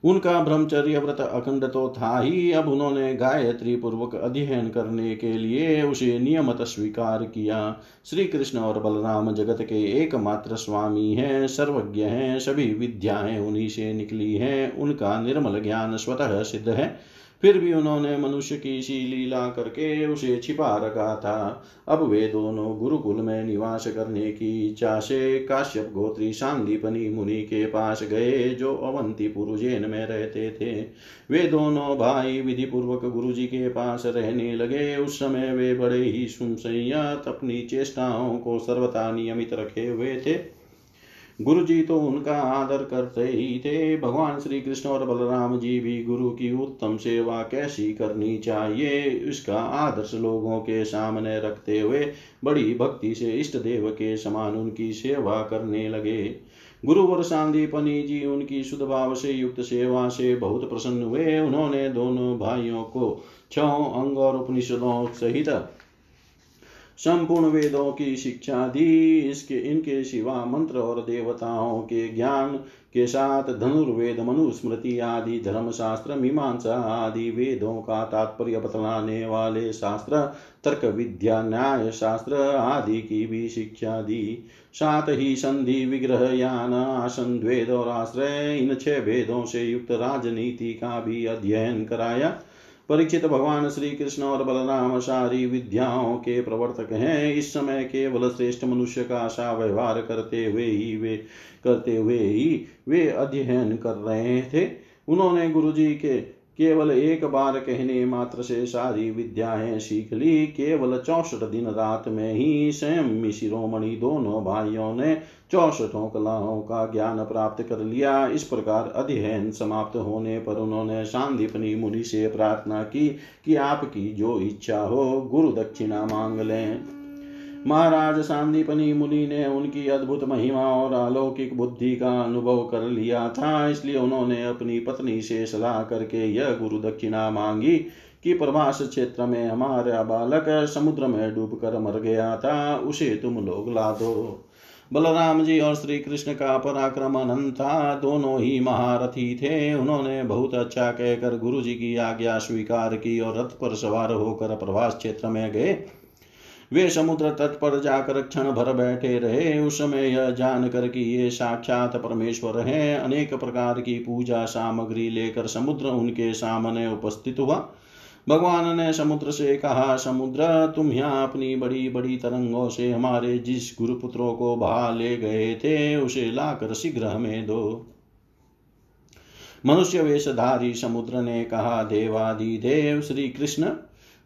उनका ब्रह्मचर्य व्रत अखंड तो था ही। अब उन्होंने गायत्री पूर्वक अध्ययन करने के लिए उसे नियमत स्वीकार किया। श्री कृष्ण और बलराम जगत के एकमात्र स्वामी हैं, सर्वज्ञ हैं, सभी विद्याएँ उन्हीं से निकली हैं, उनका निर्मल ज्ञान स्वतः सिद्ध है। फिर भी उन्होंने मनुष्य की सी लीला करके उसे छिपा रखा था। अब वे दोनों गुरुकुल में निवास करने की इच्छा से काश्यप गोत्री शांतिपनी मुनि के पास गए, जो अवंती पुरुजेन में रहते थे। वे दोनों भाई विधि पूर्वक गुरु जी के पास रहने लगे। उस समय वे बड़े ही सुमसैयत अपनी चेष्टाओं को सर्वथा नियमित रखे हुए थे। गुरु जी तो उनका आदर करते ही थे। भगवान श्री कृष्ण और बलराम जी भी गुरु की उत्तम सेवा कैसी करनी चाहिए, इसका आदर्श लोगों के सामने रखते हुए बड़ी भक्ति से इष्ट देव के समान उनकी सेवा करने लगे। गुरुवर सांदीपनी जी उनकी शुद्ध भाव से युक्त सेवा से बहुत प्रसन्न हुए। उन्होंने दोनों भाइयों को छ अंग और उपनिषदों सहित संपूर्ण वेदों की शिक्षा दी। इसके, इनके सिवा मंत्र और देवताओं के ज्ञान के साथ धनुर्वेद, मनुस्मृति आदि धर्म शास्त्र मीमांसा आदि वेदों का तात्पर्य बतलाने वाले शास्त्र, तर्क विद्या न्याय शास्त्र आदि की भी शिक्षा दी। साथ ही संधि, विग्रह, यान, आसन, द्वेद और आश्रय, इन छह वेदों से युक्त राजनीति का भी अध्ययन कराया। परीक्षित भगवान श्री कृष्ण और बलराम सारी विद्याओं के प्रवर्तक हैं। इस समय केवल श्रेष्ठ मनुष्य का आशा व्यवहार करते हुए ही वे, करते हुए ही वे अध्ययन कर रहे थे। उन्होंने गुरु जी के केवल एक बार कहने मात्र से सारी विद्याएँ सीख ली। केवल चौसठ दिन रात में ही स्वयं शिरोमणि दोनों भाइयों ने चौसठों कलाओं का ज्ञान प्राप्त कर लिया। इस प्रकार अध्ययन समाप्त होने पर उन्होंने शांतिपनी मुनि से प्रार्थना की कि आपकी जो इच्छा हो, गुरु दक्षिणा मांग लें। महाराज सांदीपनी मुनि ने उनकी अद्भुत महिमा और अलौकिक बुद्धि का अनुभव कर लिया था, इसलिए उन्होंने अपनी पत्नी से सलाह करके यह गुरु दक्षिणा मांगी कि प्रभास क्षेत्र में हमारा बालक समुद्र में डूब कर मर गया था, उसे तुम लोग ला दो। बलराम जी और श्री कृष्ण का पराक्रम अनंत था, दोनों ही महारथी थे। उन्होंने बहुत अच्छा कहकर गुरु जी की आज्ञा स्वीकार की और रथ पर सवार होकर प्रभास क्षेत्र में गए। वे समुद्र तट पर जाकर क्षण भर बैठे रहे। उस समय यह जानकर कि ये साक्षात परमेश्वर हैं। अनेक प्रकार की पूजा सामग्री लेकर समुद्र उनके सामने उपस्थित हुआ। भगवान ने समुद्र से कहा, समुद्र, तुम यहाँ अपनी बड़ी बड़ी तरंगों से हमारे जिस गुरुपुत्रों को बहा ले गए थे, उसे लाकर शीघ्र हमें दो। मनुष्य वेशधारी समुद्र ने कहा देवादि देव श्री कृष्ण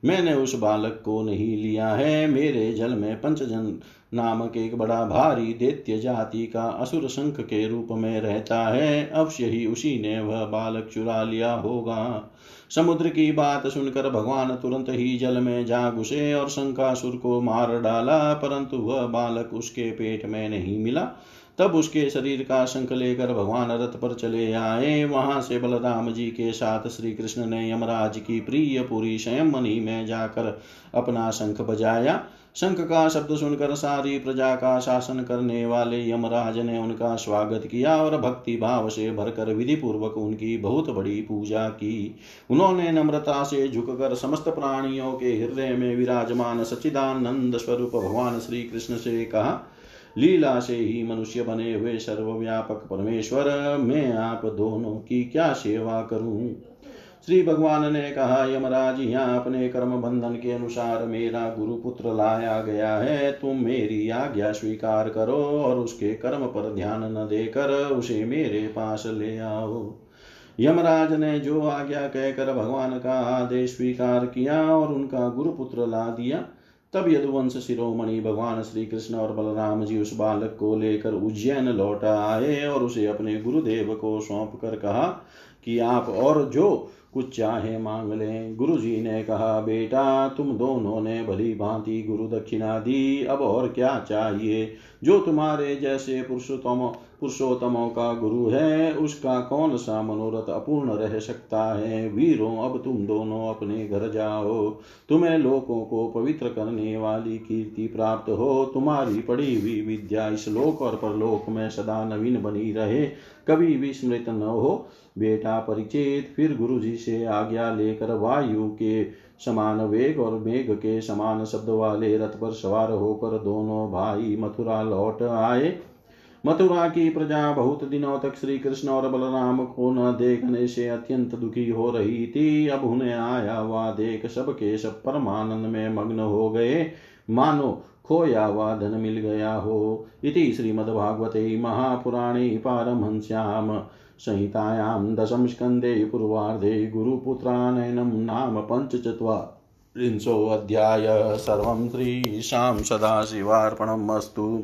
मैंने उस बालक को नहीं लिया है। मेरे जल में पंचजन नामक एक बड़ा भारी दैत्य जाति का असुर शंख के रूप में रहता है। अवश्य ही उसी ने वह बालक चुरा लिया होगा। समुद्र की बात सुनकर भगवान तुरंत ही जल में जा घुसे और शंकासुर को मार डाला, परंतु वह बालक उसके पेट में नहीं मिला। तब उसके शरीर का शंख लेकर भगवान रथ पर चले आए। वहाँ से बलराम जी के साथ श्री कृष्ण ने यमराज की प्रिय पुरी स्वयं मणि में जाकर अपना शंख बजाया। शंख का शब्द सुनकर सारी प्रजा का शासन करने वाले यमराज ने उनका स्वागत किया और भक्ति भाव से भरकर विधि पूर्वक उनकी बहुत बड़ी पूजा की। उन्होंने नम्रता से झुककर समस्त प्राणियों के हृदय में विराजमान सच्चिदानंद स्वरूप भगवान श्री कृष्ण से कहा लीला से ही मनुष्य बने हुए सर्वव्यापक परमेश्वर। मैं आप दोनों की क्या सेवा करूँ? श्री भगवान ने कहा, यमराज, यहाँ अपने कर्म बंधन के अनुसार मेरा गुरु पुत्र लाया गया है। तुम मेरी आज्ञा स्वीकार करो और उसके कर्म पर ध्यान न देकर उसे मेरे पास ले आओ। यमराज ने जो आज्ञा कहकर भगवान का आदेश स्वीकार किया और उनका गुरुपुत्र ला दिया तब यदुवंश शिरोमणि भगवान श्री कृष्ण और बलराम जी उस बालक को लेकर उज्जैन लौट आए और उसे अपने गुरुदेव को सौंप कर कहा कि आप और जो कुछ चाहे मांग लें। गुरु जी ने कहा, बेटा, तुम दोनों ने भली भांति गुरु दक्षिणा दी। अब और क्या चाहिए? जो तुम्हारे जैसे पुरुषोत्तम पुरुषोत्तमों का गुरु है, उसका कौन सा मनोरथ अपूर्ण रह सकता है? वीरों, अब तुम दोनों अपने घर जाओ। तुम्हें लोकों को पवित्र करने वाली कीर्ति प्राप्त हो। तुम्हारी पढ़ी हुई विद्या इस लोक और परलोक में सदा नवीन बनी रहे। कभी विस्मृत न हो, बेटा परिचित, फिर गुरु जी से आज्ञा लेकर वायु के समान वेग और मेघ के समान शब्द वाले रथ पर सवार होकर दोनों भाई मथुरा लौट आए। मथुरा की प्रजा बहुत दिनों तक श्री कृष्ण और बलराम को न देखने से अत्यंत दुखी हो रही थी। अब उन्हें आया हुआ देख सब के सब परमानंद में मग्न हो गए। मानो खोया हुआ धन मिल गया हो। इति श्रीमद्भागवते महापुराणे पारमहंस्याम संहितायां स्कन्धे पूर्वार्धे गुरुपुत्रानयनं नाम पञ्चचत्वारिंशोऽध्याय। सर्वं श्रीशां सदाशिवार्पणम् अस्तु।